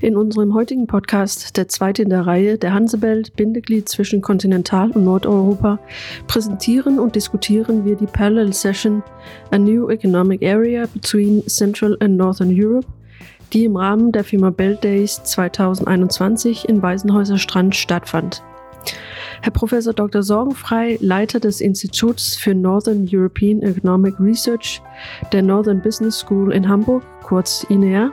In unserem heutigen Podcast, der zweite in der Reihe, der Hansebelt, Bindeglied zwischen Kontinental- und Nordeuropa, präsentieren und diskutieren wir die Parallel Session A New Economic Area Between Central and Northern Europe, die im Rahmen der Firma Belt Days 2021 in Weißenhäuser Strand stattfand. Herr Professor Dr. Sorgenfrei, Leiter des Instituts für Northern European Economic Research der Northern Business School in Hamburg, kurz INEA,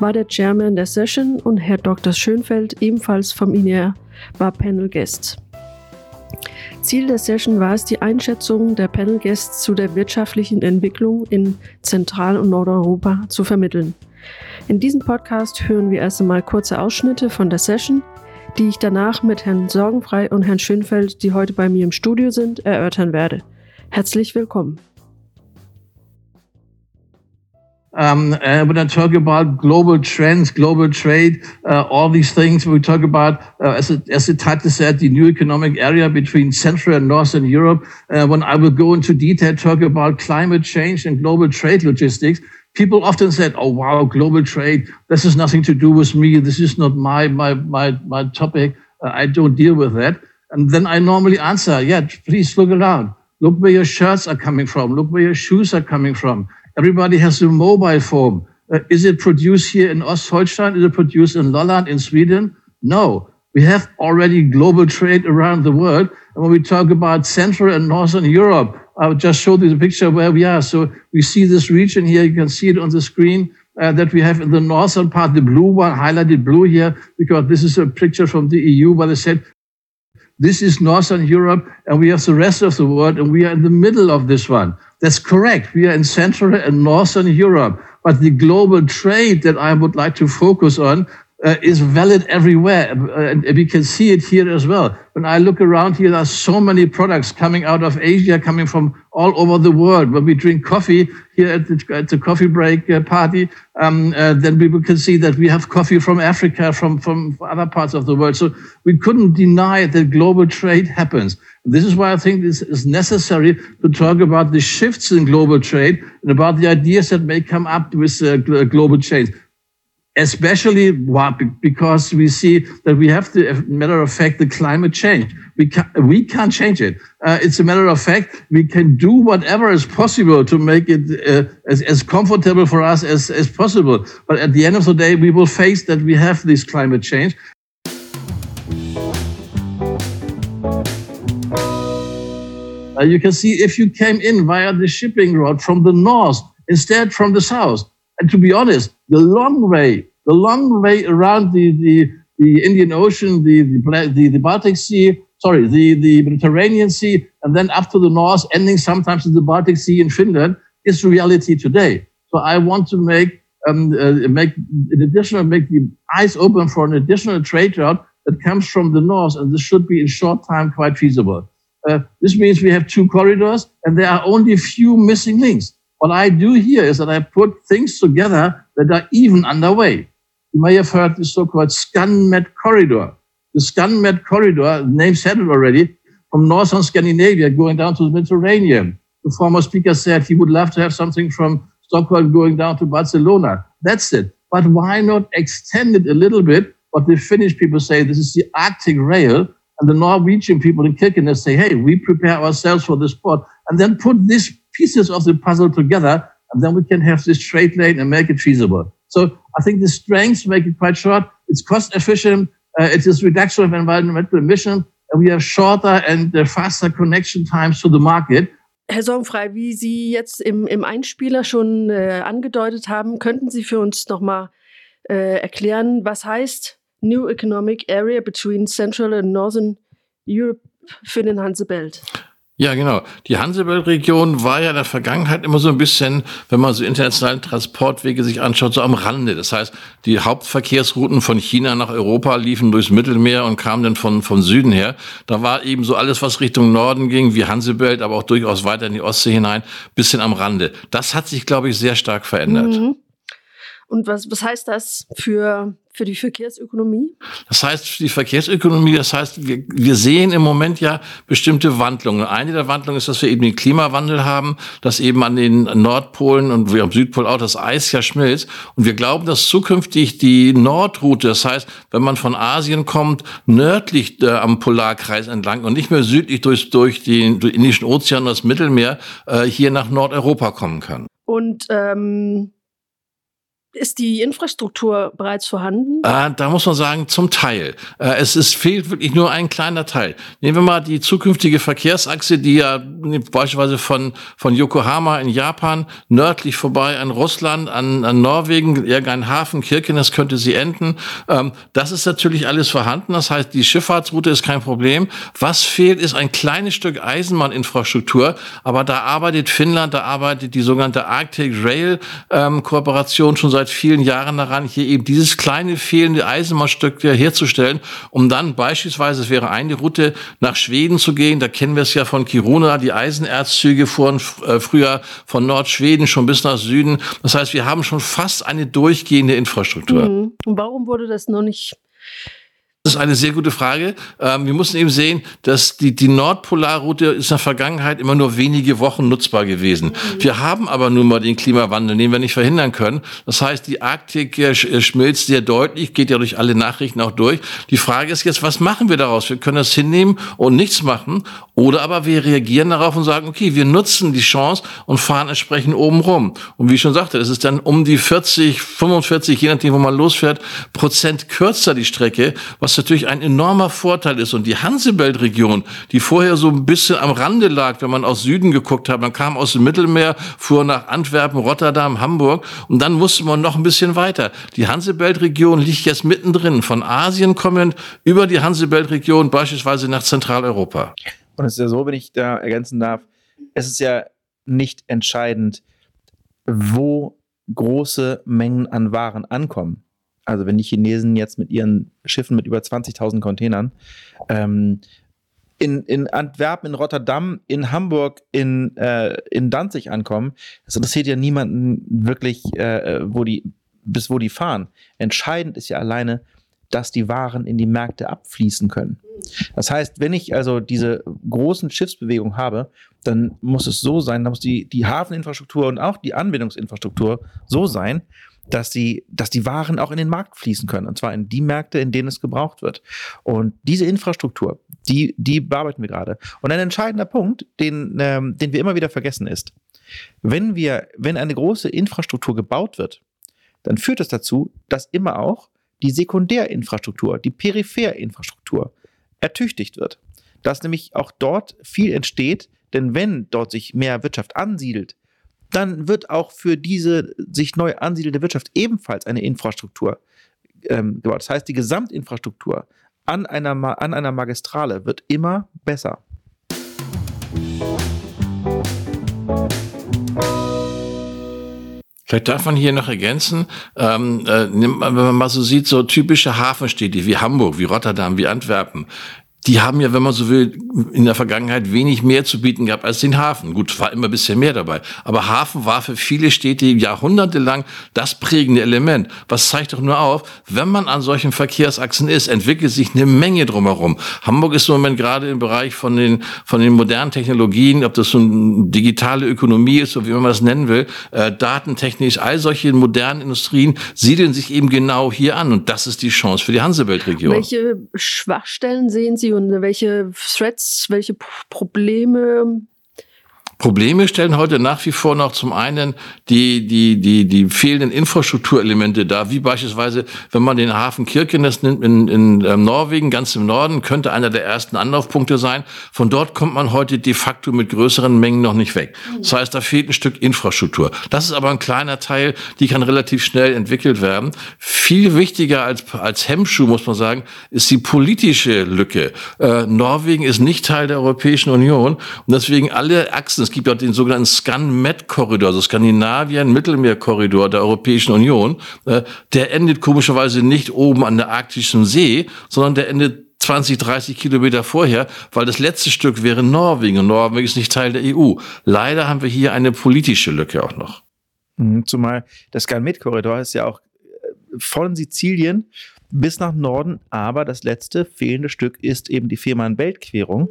war der Chairman der Session und Herr Dr. Schönfeld, ebenfalls vom INEA, war Panel Guest. Ziel der Session war es, die Einschätzung der Panel Guests zu der wirtschaftlichen Entwicklung in Zentral- und Nordeuropa zu vermitteln. In diesem Podcast hören wir erst einmal kurze Ausschnitte von der Session, die ich danach mit Herrn Sorgenfrei und Herrn Schönfeld, die heute bei mir im Studio sind, erörtern werde. Herzlich willkommen. Um, uh, when I talk about global trends, global trade, uh, all these things, we talk about, uh, as, it, as said, the new economic area between Central and Northern Europe. Uh, when I will go into detail, talk about climate change and global trade logistics, people often said, "Oh wow, global trade. This has nothing to do with me. This is not my my my my topic. Uh, I don't deal with that." And then I normally answer, "Yeah, please look around. Look where your shirts are coming from. Look where your shoes are coming from. Everybody has a mobile phone. Uh, is it produced here in Ostholstein? Is it produced in Lolland in Sweden? No. We have already global trade around the world. And when we talk about Central and Northern Europe, I will just show you the picture where we are. So we see this region here. You can see it on the screen uh, that we have in the northern part, the blue one, highlighted blue here, because this is a picture from the EU where they said this is Northern Europe and we have the rest of the world and we are in the middle of this one. That's correct. We are in Central and Northern Europe. But the global trade that I would like to focus on uh, is valid everywhere. Uh, and we can see it here as well. When I look around here, there are so many products coming out of Asia, coming from all over the world. When we drink coffee here at the, at the coffee break uh, party, um, uh, then we can see that we have coffee from Africa, from, from other parts of the world. So we couldn't deny that global trade happens. This is why I think this is necessary to talk about the shifts in global trade and about the ideas that may come up with uh, global change. Especially because we see that we have the matter of fact the climate change. We can we can't change it. Uh, it's a matter of fact we can do whatever is possible to make it uh, as, as comfortable for us as, as possible. But at the end of the day we will face that we have this climate change uh, you can see if you came in via the shipping route from the north instead from the south and to be honest, the long way, the long way around the, the, the Indian Ocean, the, the, the, the Baltic Sea, sorry, the, the Mediterranean Sea, and then up to the north, ending sometimes in the Baltic Sea in Finland, is reality today. So I want to make um, uh, make an additional make the eyes open for an additional trade route that comes from the north, and this should be in short time quite feasible. Uh, this means we have two corridors, and there are only a few missing links. What I do here is that I put things together that are even underway. You may have heard the so-called ScanMed corridor. The ScanMed corridor, the name said it already, from northern Scandinavia going down to the Mediterranean. The former speaker said he would love to have something from Stockholm going down to Barcelona. That's it. But why not extend it a little bit? What the Finnish people say, this is the Arctic Rail. And the Norwegian people in Kirkenes say, hey, we prepare ourselves for this port. And then put these pieces of the puzzle together, and then we can have this straight lane and make it feasible. So I think the strengths make it quite short. It's cost efficient. Uh, it is reduction of environmental emission, and we have shorter and uh, faster connection times to the market. Herr Sorgenfrei, wie Sie jetzt im, im Einspieler schon äh, angedeutet haben, könnten Sie für uns nochmal äh, erklären, was heißt New Economic Area between Central and Northern Europe für den Hansebelt? Ja, genau. Die Hansebelt-Region war ja in der Vergangenheit immer so ein bisschen, wenn man so internationale Transportwege sich anschaut, so am Rande. Das heißt, die Hauptverkehrsrouten von China nach Europa liefen durchs Mittelmeer und kamen dann von, von Süden her. Da war eben so alles, was Richtung Norden ging, wie Hansebelt, aber auch durchaus weiter in die Ostsee hinein, bisschen am Rande. Das hat sich, glaube ich, sehr stark verändert. Mhm. Und was, was heißt das für, für die Verkehrsökonomie? Das heißt, für die Verkehrsökonomie, das heißt, wir, wir sehen im Moment ja bestimmte Wandlungen. Eine der Wandlungen ist, dass wir eben den Klimawandel haben, dass eben an den Nordpolen und wir am Südpol auch das Eis ja schmilzt. Und wir glauben, dass zukünftig die Nordroute, das heißt, wenn man von Asien kommt, nördlich äh, am Polarkreis entlang und nicht mehr südlich durch, durch den durch Indischen Ozean und das Mittelmeer äh, hier nach Nordeuropa kommen kann. Und ähm, ist die Infrastruktur bereits vorhanden? Äh, da muss man sagen, zum Teil. Äh, es ist, fehlt wirklich nur ein kleiner Teil. Nehmen wir mal die zukünftige Verkehrsachse, die ja beispielsweise von, von Yokohama in Japan nördlich vorbei an Russland, an, an Norwegen, irgendein Hafen, Kirkenes könnte sie enden. Ähm, das ist natürlich alles vorhanden. Das heißt, die Schifffahrtsroute ist kein Problem. Was fehlt, ist ein kleines Stück Eisenbahninfrastruktur. Aber da arbeitet Finnland, da arbeitet die sogenannte Arctic Rail ähm, Kooperation schon seit seit vielen Jahren daran, hier eben dieses kleine fehlende Eisenbahnstück herzustellen, um dann beispielsweise, es wäre eine Route, nach Schweden zu gehen. Da kennen wir es ja von Kiruna, die Eisenerzzüge fuhren äh, früher von Nordschweden schon bis nach Süden. Das heißt, wir haben schon fast eine durchgehende Infrastruktur. Mhm. Und warum wurde das noch nicht das ist eine sehr gute Frage. Ähm, wir müssen eben sehen, dass die, die Nordpolarroute ist in der Vergangenheit immer nur wenige Wochen nutzbar gewesen. Wir haben aber nun mal den Klimawandel, den wir nicht verhindern können. Das heißt, die Arktik äh, äh, schmilzt sehr deutlich, geht ja durch alle Nachrichten auch durch. Die Frage ist jetzt, was machen wir daraus? Wir können das hinnehmen und nichts machen. Oder aber wir reagieren darauf und sagen, okay, wir nutzen die Chance und fahren entsprechend oben rum. Und wie ich schon sagte, es ist dann um die 40, 45, je nachdem, wo man losfährt, Prozent kürzer die Strecke, was was natürlich ein enormer Vorteil ist. Und die Hansebelt-Region, die vorher so ein bisschen am Rande lag, wenn man aus Süden geguckt hat, man kam aus dem Mittelmeer, fuhr nach Antwerpen, Rotterdam, Hamburg und dann musste man noch ein bisschen weiter. Die Hansebelt-Region liegt jetzt mittendrin, von Asien kommend über die Hansebelt-Region beispielsweise nach Zentraleuropa. Und es ist ja so, wenn ich da ergänzen darf, es ist ja nicht entscheidend, wo große Mengen an Waren ankommen also wenn die Chinesen jetzt mit ihren Schiffen mit über 20.000 Containern ähm, in, in Antwerpen, in Rotterdam, in Hamburg, in, äh, in Danzig ankommen, das interessiert ja niemanden wirklich, äh, wo die, bis wo die fahren. Entscheidend ist ja alleine, dass die Waren in die Märkte abfließen können. Das heißt, wenn ich also diese großen Schiffsbewegungen habe, dann muss es so sein, dann muss die, die Hafeninfrastruktur und auch die Anbindungsinfrastruktur so sein, dass die, dass die Waren auch in den Markt fließen können. Und zwar in die Märkte, in denen es gebraucht wird. Und diese Infrastruktur, die, die bearbeiten wir gerade. Und ein entscheidender Punkt, den, ähm, den wir immer wieder vergessen, ist, wenn wir, wenn eine große Infrastruktur gebaut wird, dann führt es das dazu, dass immer auch die Sekundärinfrastruktur, die Peripherinfrastruktur ertüchtigt wird. Dass nämlich auch dort viel entsteht, denn wenn dort sich mehr Wirtschaft ansiedelt, dann wird auch für diese sich neu ansiedelnde Wirtschaft ebenfalls eine Infrastruktur ähm, gebaut. Das heißt, die Gesamtinfrastruktur an einer, an einer Magistrale wird immer besser. Vielleicht darf man hier noch ergänzen, ähm, äh, wenn man mal so sieht, so typische Hafenstädte wie Hamburg, wie Rotterdam, wie Antwerpen, die haben ja, wenn man so will, in der Vergangenheit wenig mehr zu bieten gehabt als den Hafen. Gut, war immer ein bisschen mehr dabei. Aber Hafen war für viele Städte jahrhundertelang das prägende Element. Was zeigt doch nur auf, wenn man an solchen Verkehrsachsen ist, entwickelt sich eine Menge drumherum. Hamburg ist im Moment gerade im Bereich von den, von den modernen Technologien, ob das so eine digitale Ökonomie ist, so wie man das nennen will, äh, datentechnisch, all solche modernen Industrien siedeln sich eben genau hier an. Und das ist die Chance für die Hansebelt-Region. Welche Schwachstellen sehen Sie und welche Threats, welche Probleme Probleme stellen heute nach wie vor noch zum einen die, die, die, die fehlenden Infrastrukturelemente dar, wie beispielsweise, wenn man den Hafen Kirkenes nimmt in, in äh, Norwegen, ganz im Norden, könnte einer der ersten Anlaufpunkte sein. Von dort kommt man heute de facto mit größeren Mengen noch nicht weg. Das heißt, da fehlt ein Stück Infrastruktur. Das ist aber ein kleiner Teil, die kann relativ schnell entwickelt werden. Viel wichtiger als, als Hemmschuh, muss man sagen, ist die politische Lücke. Äh, Norwegen ist nicht Teil der Europäischen Union und deswegen alle Achsen, gibt ja den sogenannten Scan-Med-Korridor, also Skandinavien-Mittelmeer-Korridor der Europäischen Union. Äh, der endet komischerweise nicht oben an der Arktischen See, sondern der endet 20, 30 Kilometer vorher, weil das letzte Stück wäre Norwegen und Norwegen ist nicht Teil der EU. Leider haben wir hier eine politische Lücke auch noch. Mhm, zumal der Skalmet-Korridor ist ja auch äh, von Sizilien bis nach Norden, aber das letzte fehlende Stück ist eben die Fehmarn-Belt-Querung,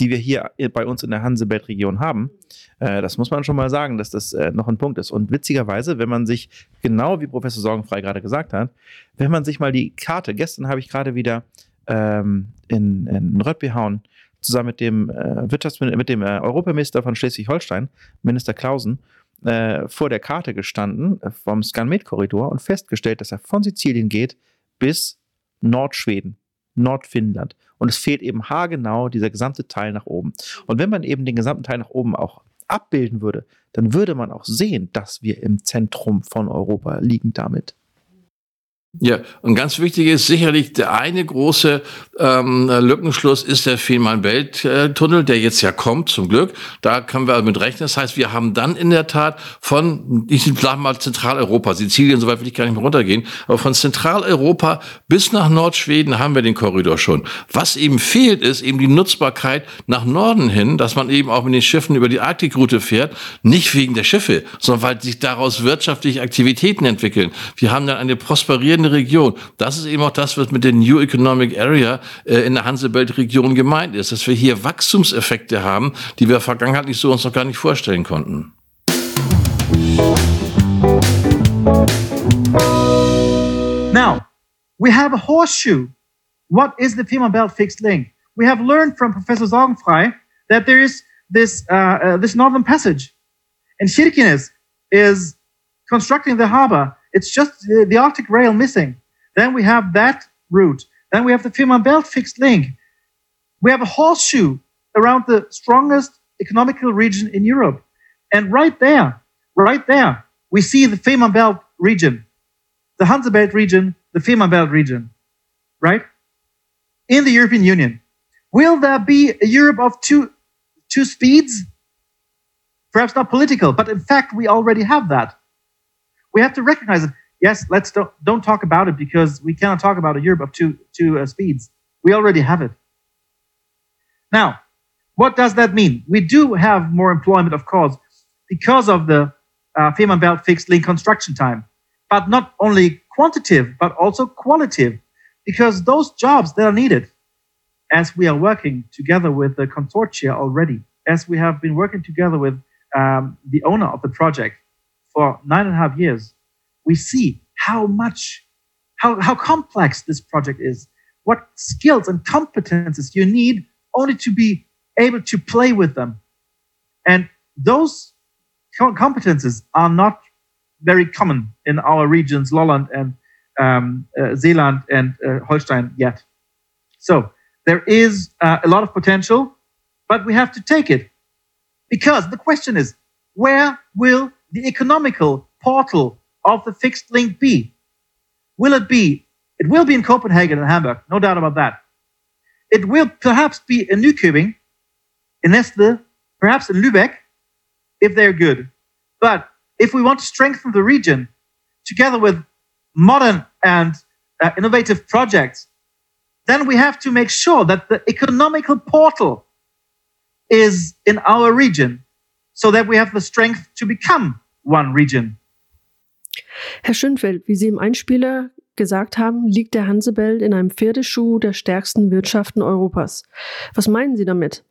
die wir hier bei uns in der Hansebelt-Region haben. Äh, das muss man schon mal sagen, dass das äh, noch ein Punkt ist. Und witzigerweise, wenn man sich, genau wie Professor Sorgenfrei gerade gesagt hat, wenn man sich mal die Karte, gestern habe ich gerade wieder ähm, in, in Röttbehauen zusammen mit dem äh, Wirtschaftsminister, mit dem äh, Europaminister von Schleswig-Holstein, Minister Klausen, äh, vor der Karte gestanden äh, vom Scanmed-Korridor und festgestellt, dass er von Sizilien geht bis Nordschweden, Nordfinnland. Und es fehlt eben haargenau dieser gesamte Teil nach oben. Und wenn man eben den gesamten Teil nach oben auch abbilden würde, dann würde man auch sehen, dass wir im Zentrum von Europa liegen damit. Ja, und ganz wichtig ist sicherlich der eine große ähm, Lückenschluss ist der Fehmarn-Belt-Tunnel, der jetzt ja kommt, zum Glück. Da können wir mit rechnen. Das heißt, wir haben dann in der Tat von, ich sage mal Zentraleuropa, Sizilien, soweit will ich gar nicht mehr runtergehen, aber von Zentraleuropa bis nach Nordschweden haben wir den Korridor schon. Was eben fehlt, ist eben die Nutzbarkeit nach Norden hin, dass man eben auch mit den Schiffen über die Arktikroute fährt, nicht wegen der Schiffe, sondern weil sich daraus wirtschaftliche Aktivitäten entwickeln. Wir haben dann eine prosperierende eine Region. Das ist eben auch das, was mit der New Economic Area äh, in der Hansebelt-Region gemeint ist, dass wir hier Wachstumseffekte haben, die wir vergangenheit so uns noch gar nicht vorstellen konnten. Now, we have a horseshoe. What is the Fehmarn Belt fixed link? We have learned from Professor Sorgenfrei that there is this, uh, uh, this northern passage. And Kirkenes is constructing the harbor It's just the, the Arctic Rail missing. Then we have that route. Then we have the Fehmarn Belt fixed link. We have a horseshoe around the strongest economical region in Europe. And right there, right there, we see the Fehmarn Belt region, the Hansa Belt region, the Fehmarn Belt region, right? In the European Union. Will there be a Europe of two, two speeds? Perhaps not political, but in fact, we already have that we have to recognize it. Yes, let's don't, don't talk about it because we cannot talk about a Europe of two, two uh, speeds. We already have it. Now, what does that mean? We do have more employment, of course, because of the uh, Fehmarn Belt fixed link construction time, but not only quantitative, but also qualitative, because those jobs that are needed, as we are working together with the consortia already, as we have been working together with um, the owner of the project, for nine and a half years, we see how much, how, how complex this project is, what skills and competences you need only to be able to play with them. And those competences are not very common in our regions, Lolland and um, uh, Zeeland and uh, Holstein yet. So there is uh, a lot of potential, but we have to take it. Because the question is, where will the economical portal of the fixed link be? Will it be? It will be in Copenhagen and Hamburg, no doubt about that. It will perhaps be in Nykøbing, in Nestle, perhaps in Lübeck, if they're good. But if we want to strengthen the region, together with modern and uh, innovative projects, then we have to make sure that the economical portal is in our region so that we have the strength to become one region. Herr Schönfeld, wie Sie im Einspieler gesagt haben, liegt der Hansebelt in einem Pferdeschuh der stärksten Wirtschaften Europas. Was meinen Sie damit?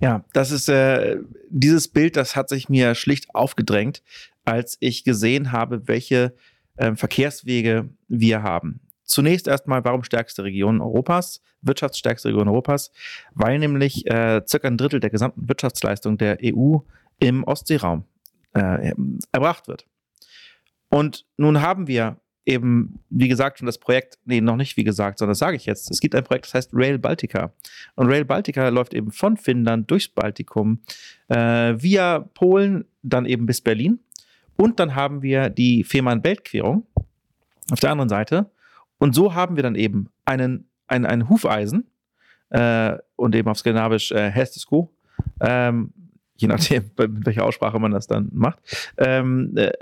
Ja, das ist äh, dieses Bild, das hat sich mir schlicht aufgedrängt, als ich gesehen habe, welche äh, Verkehrswege wir haben. Zunächst erstmal, warum stärkste Region Europas, wirtschaftsstärkste Region Europas? Weil nämlich äh, circa ein Drittel der gesamten Wirtschaftsleistung der EU im Ostseeraum äh, erbracht wird. Und nun haben wir eben, wie gesagt, schon das Projekt, nee, noch nicht wie gesagt, sondern das sage ich jetzt. Es gibt ein Projekt, das heißt Rail Baltica. Und Rail Baltica läuft eben von Finnland durchs Baltikum, äh, via Polen, dann eben bis Berlin. Und dann haben wir die Fehmarn-Belt-Querung auf der anderen Seite. Und so haben wir dann eben einen, ein, ein Hufeisen äh, und eben auf Skandinavisch äh, Hestesko, ähm, je nachdem, mit welcher Aussprache man das dann macht, ähm, äh,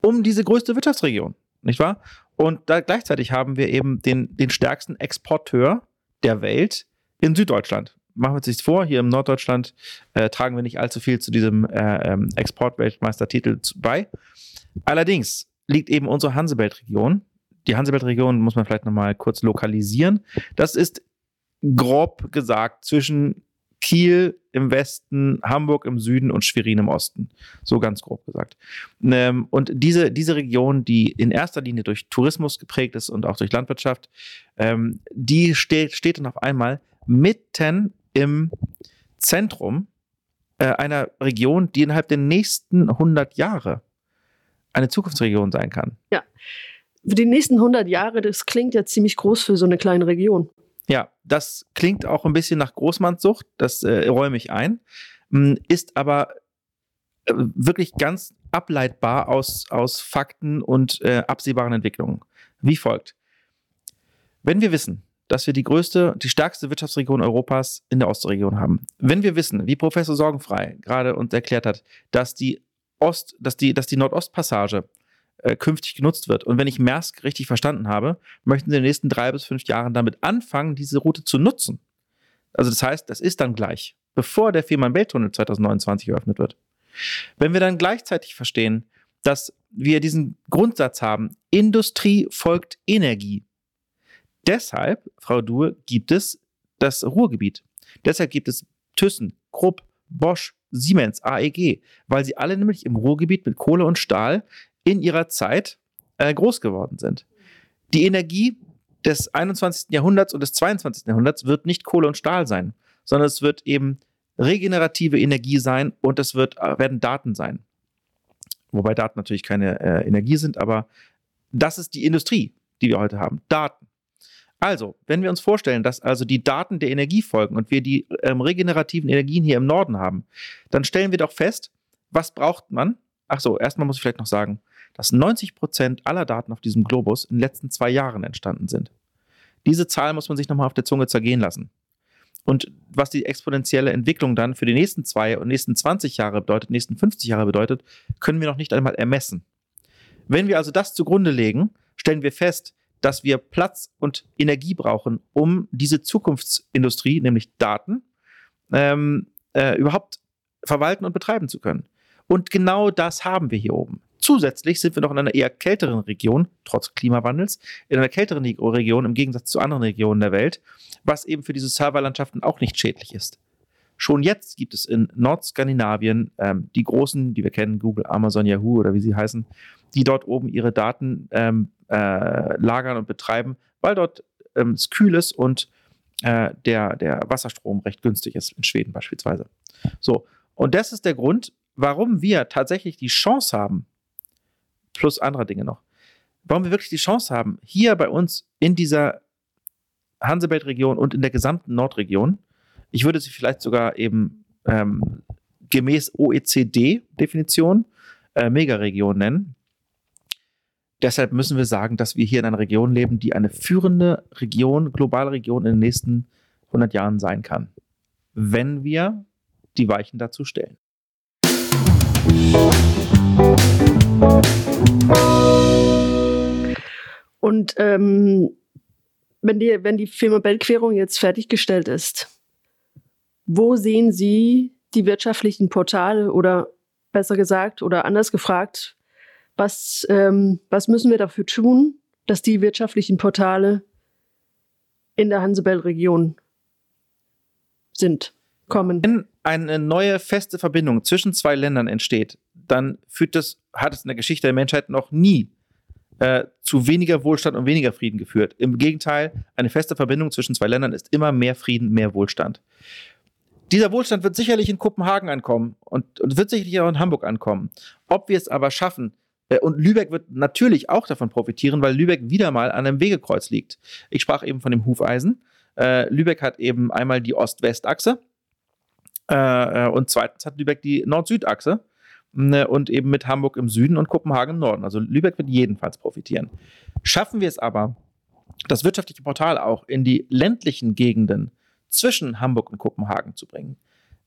um diese größte Wirtschaftsregion, nicht wahr? Und da gleichzeitig haben wir eben den, den stärksten Exporteur der Welt in Süddeutschland. machen wir uns nichts vor, hier im Norddeutschland äh, tragen wir nicht allzu viel zu diesem äh, ähm, Exportweltmeistertitel bei. Allerdings liegt eben unsere Hansebelt-Region. Die Hansebelt-Region muss man vielleicht nochmal kurz lokalisieren. Das ist grob gesagt zwischen Kiel im Westen, Hamburg im Süden und Schwerin im Osten. So ganz grob gesagt. Ähm, und diese, diese Region, die in erster Linie durch Tourismus geprägt ist und auch durch Landwirtschaft, ähm, die steht, steht dann auf einmal mitten im Zentrum äh, einer Region, die innerhalb der nächsten 100 Jahre eine Zukunftsregion sein kann. Ja. Für die nächsten 100 Jahre, das klingt ja ziemlich groß für so eine kleine Region. Ja, das klingt auch ein bisschen nach Großmannssucht, das äh, räume ich ein, mm, ist aber äh, wirklich ganz ableitbar aus, aus Fakten und äh, absehbaren Entwicklungen. Wie folgt. Wenn wir wissen, dass wir die größte, die stärkste Wirtschaftsregion Europas in der Ostregion haben, wenn wir wissen, wie Professor Sorgenfrei gerade uns erklärt hat, dass die Ost, dass die, dass die Nordostpassage äh, künftig genutzt wird. Und wenn ich Maersk richtig verstanden habe, möchten sie in den nächsten drei bis fünf Jahren damit anfangen, diese Route zu nutzen. Also das heißt, das ist dann gleich, bevor der Fehmarn-Belt-Tunnel 2029 eröffnet wird. Wenn wir dann gleichzeitig verstehen, dass wir diesen Grundsatz haben, Industrie folgt Energie. Deshalb, Frau Duhr, gibt es das Ruhrgebiet. Deshalb gibt es Thyssen, Krupp, Bosch, Siemens, AEG, weil sie alle nämlich im Ruhrgebiet mit Kohle und Stahl in ihrer Zeit äh, groß geworden sind. Die Energie des 21. Jahrhunderts und des 22. Jahrhunderts wird nicht Kohle und Stahl sein, sondern es wird eben regenerative Energie sein und es wird, äh, werden Daten sein. Wobei Daten natürlich keine äh, Energie sind, aber das ist die Industrie, die wir heute haben. Daten. Also, wenn wir uns vorstellen, dass also die Daten der Energie folgen und wir die ähm, regenerativen Energien hier im Norden haben, dann stellen wir doch fest, was braucht man? Ach so, erstmal muss ich vielleicht noch sagen, dass 90 Prozent aller Daten auf diesem Globus in den letzten zwei Jahren entstanden sind. Diese Zahl muss man sich nochmal auf der Zunge zergehen lassen. Und was die exponentielle Entwicklung dann für die nächsten zwei und nächsten 20 Jahre bedeutet, nächsten 50 Jahre bedeutet, können wir noch nicht einmal ermessen. Wenn wir also das zugrunde legen, stellen wir fest, dass wir Platz und Energie brauchen, um diese Zukunftsindustrie, nämlich Daten, ähm, äh, überhaupt verwalten und betreiben zu können. Und genau das haben wir hier oben. Zusätzlich sind wir noch in einer eher kälteren Region, trotz Klimawandels, in einer kälteren Region im Gegensatz zu anderen Regionen der Welt, was eben für diese Serverlandschaften auch nicht schädlich ist. Schon jetzt gibt es in Nordskandinavien ähm, die großen, die wir kennen, Google, Amazon, Yahoo oder wie sie heißen, die dort oben ihre Daten ähm, äh, lagern und betreiben, weil dort ähm, es kühl ist und äh, der, der Wasserstrom recht günstig ist, in Schweden beispielsweise. So, und das ist der Grund, warum wir tatsächlich die Chance haben, plus andere Dinge noch. Warum wir wirklich die Chance haben, hier bei uns in dieser Hansebelt-Region und in der gesamten Nordregion, ich würde sie vielleicht sogar eben ähm, gemäß OECD-Definition äh, Megaregion nennen. Deshalb müssen wir sagen, dass wir hier in einer Region leben, die eine führende Region, globale Region in den nächsten 100 Jahren sein kann, wenn wir die Weichen dazu stellen. Und ähm, wenn, die, wenn die Firma Bellquerung jetzt fertiggestellt ist, wo sehen Sie die wirtschaftlichen Portale oder besser gesagt oder anders gefragt, was, ähm, was müssen wir dafür tun, dass die wirtschaftlichen Portale in der Hansebell-Region sind, kommen? Eine neue feste Verbindung zwischen zwei Ländern entsteht, dann führt das, hat es in der Geschichte der Menschheit noch nie äh, zu weniger Wohlstand und weniger Frieden geführt. Im Gegenteil, eine feste Verbindung zwischen zwei Ländern ist immer mehr Frieden, mehr Wohlstand. Dieser Wohlstand wird sicherlich in Kopenhagen ankommen und, und wird sicherlich auch in Hamburg ankommen. Ob wir es aber schaffen, äh, und Lübeck wird natürlich auch davon profitieren, weil Lübeck wieder mal an einem Wegekreuz liegt. Ich sprach eben von dem Hufeisen. Äh, Lübeck hat eben einmal die Ost-West-Achse äh, und zweitens hat Lübeck die Nord-Süd-Achse ne, und eben mit Hamburg im Süden und Kopenhagen im Norden. Also Lübeck wird jedenfalls profitieren. Schaffen wir es aber, das wirtschaftliche Portal auch in die ländlichen Gegenden zwischen Hamburg und Kopenhagen zu bringen?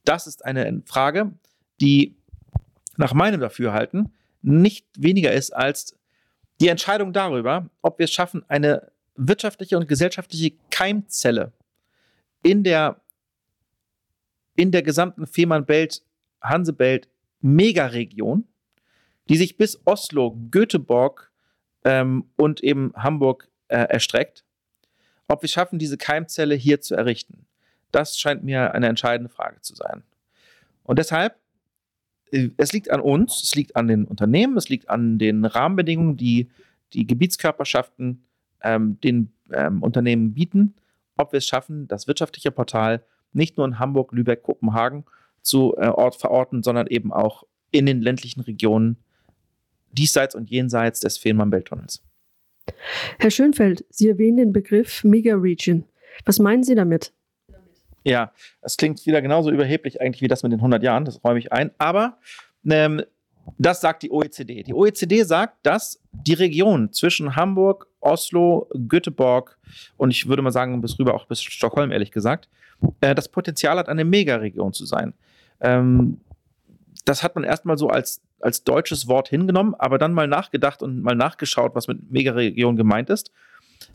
Das ist eine Frage, die nach meinem Dafürhalten nicht weniger ist als die Entscheidung darüber, ob wir es schaffen, eine wirtschaftliche und gesellschaftliche Keimzelle in der in der gesamten Fehmarnbelt, Hansebelt Megaregion, die sich bis Oslo, Göteborg ähm, und eben Hamburg äh, erstreckt, ob wir schaffen, diese Keimzelle hier zu errichten. Das scheint mir eine entscheidende Frage zu sein. Und deshalb, äh, es liegt an uns, es liegt an den Unternehmen, es liegt an den Rahmenbedingungen, die die Gebietskörperschaften ähm, den ähm, Unternehmen bieten, ob wir es schaffen, das wirtschaftliche Portal nicht nur in Hamburg, Lübeck, Kopenhagen zu äh, Ort verorten, sondern eben auch in den ländlichen Regionen diesseits und jenseits des Fehmarnbelt-Tunnels. Herr Schönfeld, Sie erwähnen den Begriff Mega-Region. Was meinen Sie damit? Ja, es klingt wieder genauso überheblich eigentlich wie das mit den 100 Jahren, das räume ich ein. Aber ähm, das sagt die OECD. Die OECD sagt, dass die Region zwischen Hamburg, Oslo, Göteborg und ich würde mal sagen bis rüber auch bis Stockholm, ehrlich gesagt, äh, das Potenzial hat, eine Megaregion zu sein. Ähm, das hat man erstmal so als, als deutsches Wort hingenommen, aber dann mal nachgedacht und mal nachgeschaut, was mit Megaregion gemeint ist,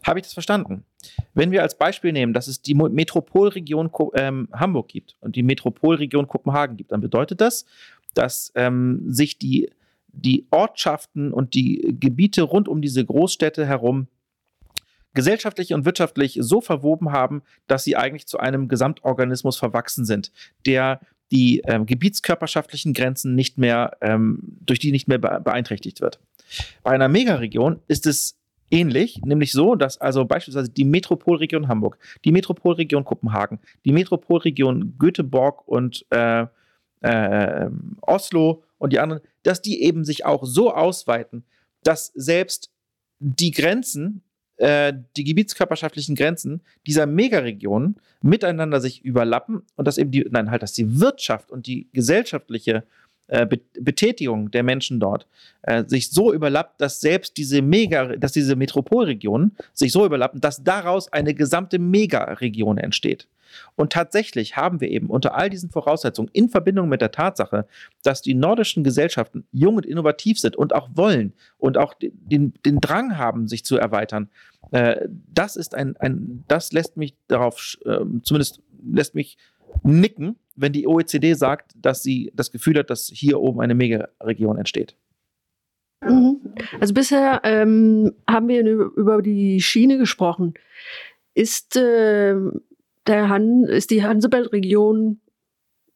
habe ich das verstanden. Wenn wir als Beispiel nehmen, dass es die Metropolregion ähm, Hamburg gibt und die Metropolregion Kopenhagen gibt, dann bedeutet das, dass ähm, sich die, die Ortschaften und die Gebiete rund um diese Großstädte herum gesellschaftlich und wirtschaftlich so verwoben haben, dass sie eigentlich zu einem Gesamtorganismus verwachsen sind, der die ähm, gebietskörperschaftlichen Grenzen nicht mehr, ähm, durch die nicht mehr beeinträchtigt wird. Bei einer Megaregion ist es ähnlich, nämlich so, dass also beispielsweise die Metropolregion Hamburg, die Metropolregion Kopenhagen, die Metropolregion Göteborg und äh, äh, Oslo und die anderen, dass die eben sich auch so ausweiten, dass selbst die Grenzen äh, die gebietskörperschaftlichen Grenzen dieser Megaregionen miteinander sich überlappen und dass eben die, nein, halt, dass die Wirtschaft und die gesellschaftliche äh, Betätigung der Menschen dort äh, sich so überlappt, dass selbst diese Mega, dass diese Metropolregionen sich so überlappen, dass daraus eine gesamte Megaregion entsteht. Und tatsächlich haben wir eben unter all diesen Voraussetzungen in Verbindung mit der Tatsache, dass die nordischen Gesellschaften jung und innovativ sind und auch wollen und auch den, den Drang haben, sich zu erweitern, äh, das ist ein, ein, das lässt mich darauf, äh, zumindest lässt mich nicken, wenn die OECD sagt, dass sie das Gefühl hat, dass hier oben eine Megaregion entsteht. Mhm. Also bisher ähm, haben wir über die Schiene gesprochen. Ist äh, der Han, ist die Hansebelt-Region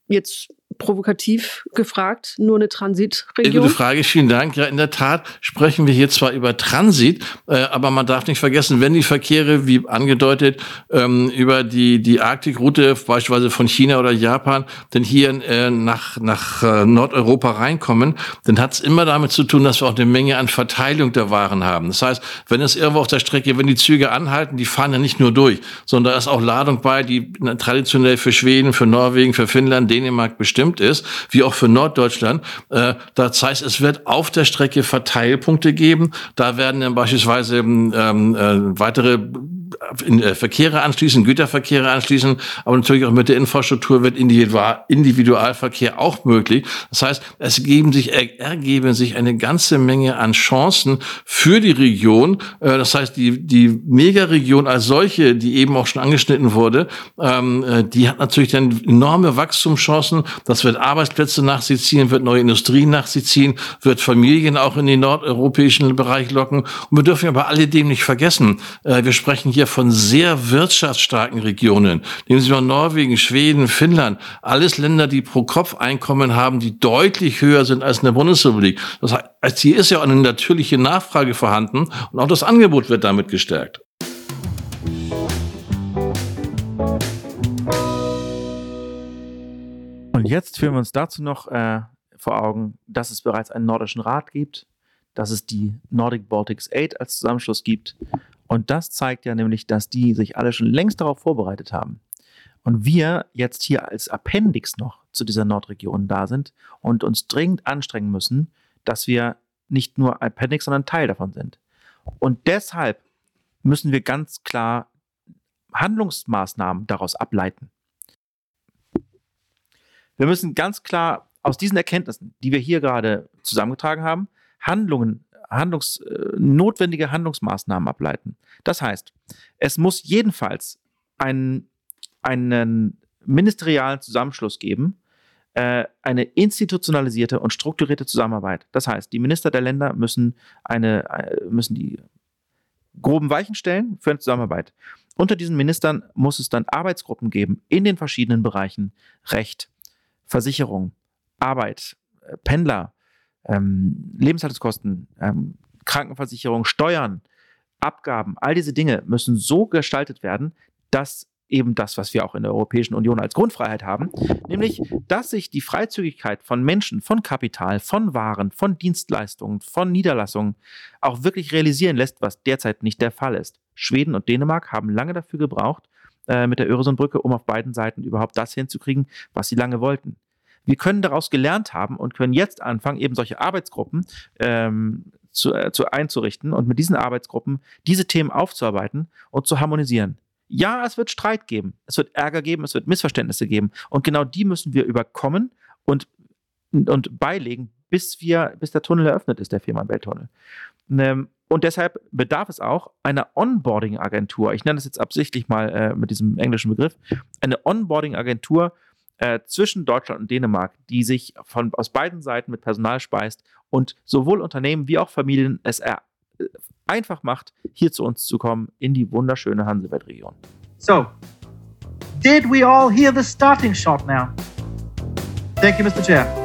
jetzt provokativ gefragt, nur eine Transitregion? Gute Frage, vielen Dank. Ja, in der Tat sprechen wir hier zwar über Transit, äh, aber man darf nicht vergessen, wenn die Verkehre, wie angedeutet, ähm, über die, die Arktikroute, beispielsweise von China oder Japan, denn hier äh, nach, nach äh, Nordeuropa reinkommen, dann hat es immer damit zu tun, dass wir auch eine Menge an Verteilung der Waren haben. Das heißt, wenn es irgendwo auf der Strecke, wenn die Züge anhalten, die fahren ja nicht nur durch, sondern da ist auch Ladung bei, die traditionell für Schweden, für Norwegen, für Finnland, Dänemark bestimmt bestimmt ist, wie auch für Norddeutschland. Äh, das heißt, es wird auf der Strecke Verteilpunkte geben. Da werden dann beispielsweise ähm, äh, weitere in, äh, Verkehre anschließen, Güterverkehre anschließen, aber natürlich auch mit der Infrastruktur wird Individual, Individualverkehr auch möglich. Das heißt, es geben sich, er, ergeben sich eine ganze Menge an Chancen für die Region. Äh, das heißt, die, die Megaregion als solche, die eben auch schon angeschnitten wurde, ähm, äh, die hat natürlich dann enorme Wachstumschancen. Das wird Arbeitsplätze nach sich ziehen, wird neue Industrien nach sich ziehen, wird Familien auch in den nordeuropäischen Bereich locken. Und wir dürfen aber alledem nicht vergessen, äh, wir sprechen hier von sehr wirtschaftsstarken Regionen. Nehmen Sie mal Norwegen, Schweden, Finnland. Alles Länder, die pro Kopf Einkommen haben, die deutlich höher sind als in der Bundesrepublik. Das heißt, hier ist ja auch eine natürliche Nachfrage vorhanden und auch das Angebot wird damit gestärkt. Und jetzt führen wir uns dazu noch äh, vor Augen, dass es bereits einen nordischen Rat gibt, dass es die Nordic Baltics Aid als Zusammenschluss gibt. Und das zeigt ja nämlich, dass die sich alle schon längst darauf vorbereitet haben. Und wir jetzt hier als Appendix noch zu dieser Nordregion da sind und uns dringend anstrengen müssen, dass wir nicht nur Appendix, sondern Teil davon sind. Und deshalb müssen wir ganz klar Handlungsmaßnahmen daraus ableiten. Wir müssen ganz klar aus diesen Erkenntnissen, die wir hier gerade zusammengetragen haben, Handlungen, Handlungs, äh, notwendige Handlungsmaßnahmen ableiten. Das heißt, es muss jedenfalls einen, einen ministerialen Zusammenschluss geben, äh, eine institutionalisierte und strukturierte Zusammenarbeit. Das heißt, die Minister der Länder müssen, eine, äh, müssen die groben Weichen stellen für eine Zusammenarbeit. Unter diesen Ministern muss es dann Arbeitsgruppen geben in den verschiedenen Bereichen Recht, Versicherung, Arbeit, Pendler, ähm, Lebenshaltungskosten, ähm, Krankenversicherung, Steuern, Abgaben, all diese Dinge müssen so gestaltet werden, dass eben das, was wir auch in der Europäischen Union als Grundfreiheit haben, nämlich, dass sich die Freizügigkeit von Menschen, von Kapital, von Waren, von Dienstleistungen, von Niederlassungen auch wirklich realisieren lässt, was derzeit nicht der Fall ist. Schweden und Dänemark haben lange dafür gebraucht, äh, mit der Öresundbrücke, um auf beiden Seiten überhaupt das hinzukriegen, was sie lange wollten. Wir können daraus gelernt haben und können jetzt anfangen, eben solche Arbeitsgruppen ähm, zu, äh, zu einzurichten und mit diesen Arbeitsgruppen diese Themen aufzuarbeiten und zu harmonisieren. Ja, es wird Streit geben, es wird Ärger geben, es wird Missverständnisse geben. Und genau die müssen wir überkommen und, und beilegen, bis, wir, bis der Tunnel eröffnet ist, der Fehmarn-Belt-Tunnel. Ähm, und deshalb bedarf es auch einer Onboarding-Agentur. Ich nenne das jetzt absichtlich mal äh, mit diesem englischen Begriff. Eine Onboarding-Agentur äh, zwischen Deutschland und Dänemark, die sich von, aus beiden Seiten mit Personal speist und sowohl Unternehmen wie auch Familien es er, einfach macht, hier zu uns zu kommen in die wunderschöne Hansewelt-Region. So, did we all hear the starting shot now? Thank you, Mr. Chair.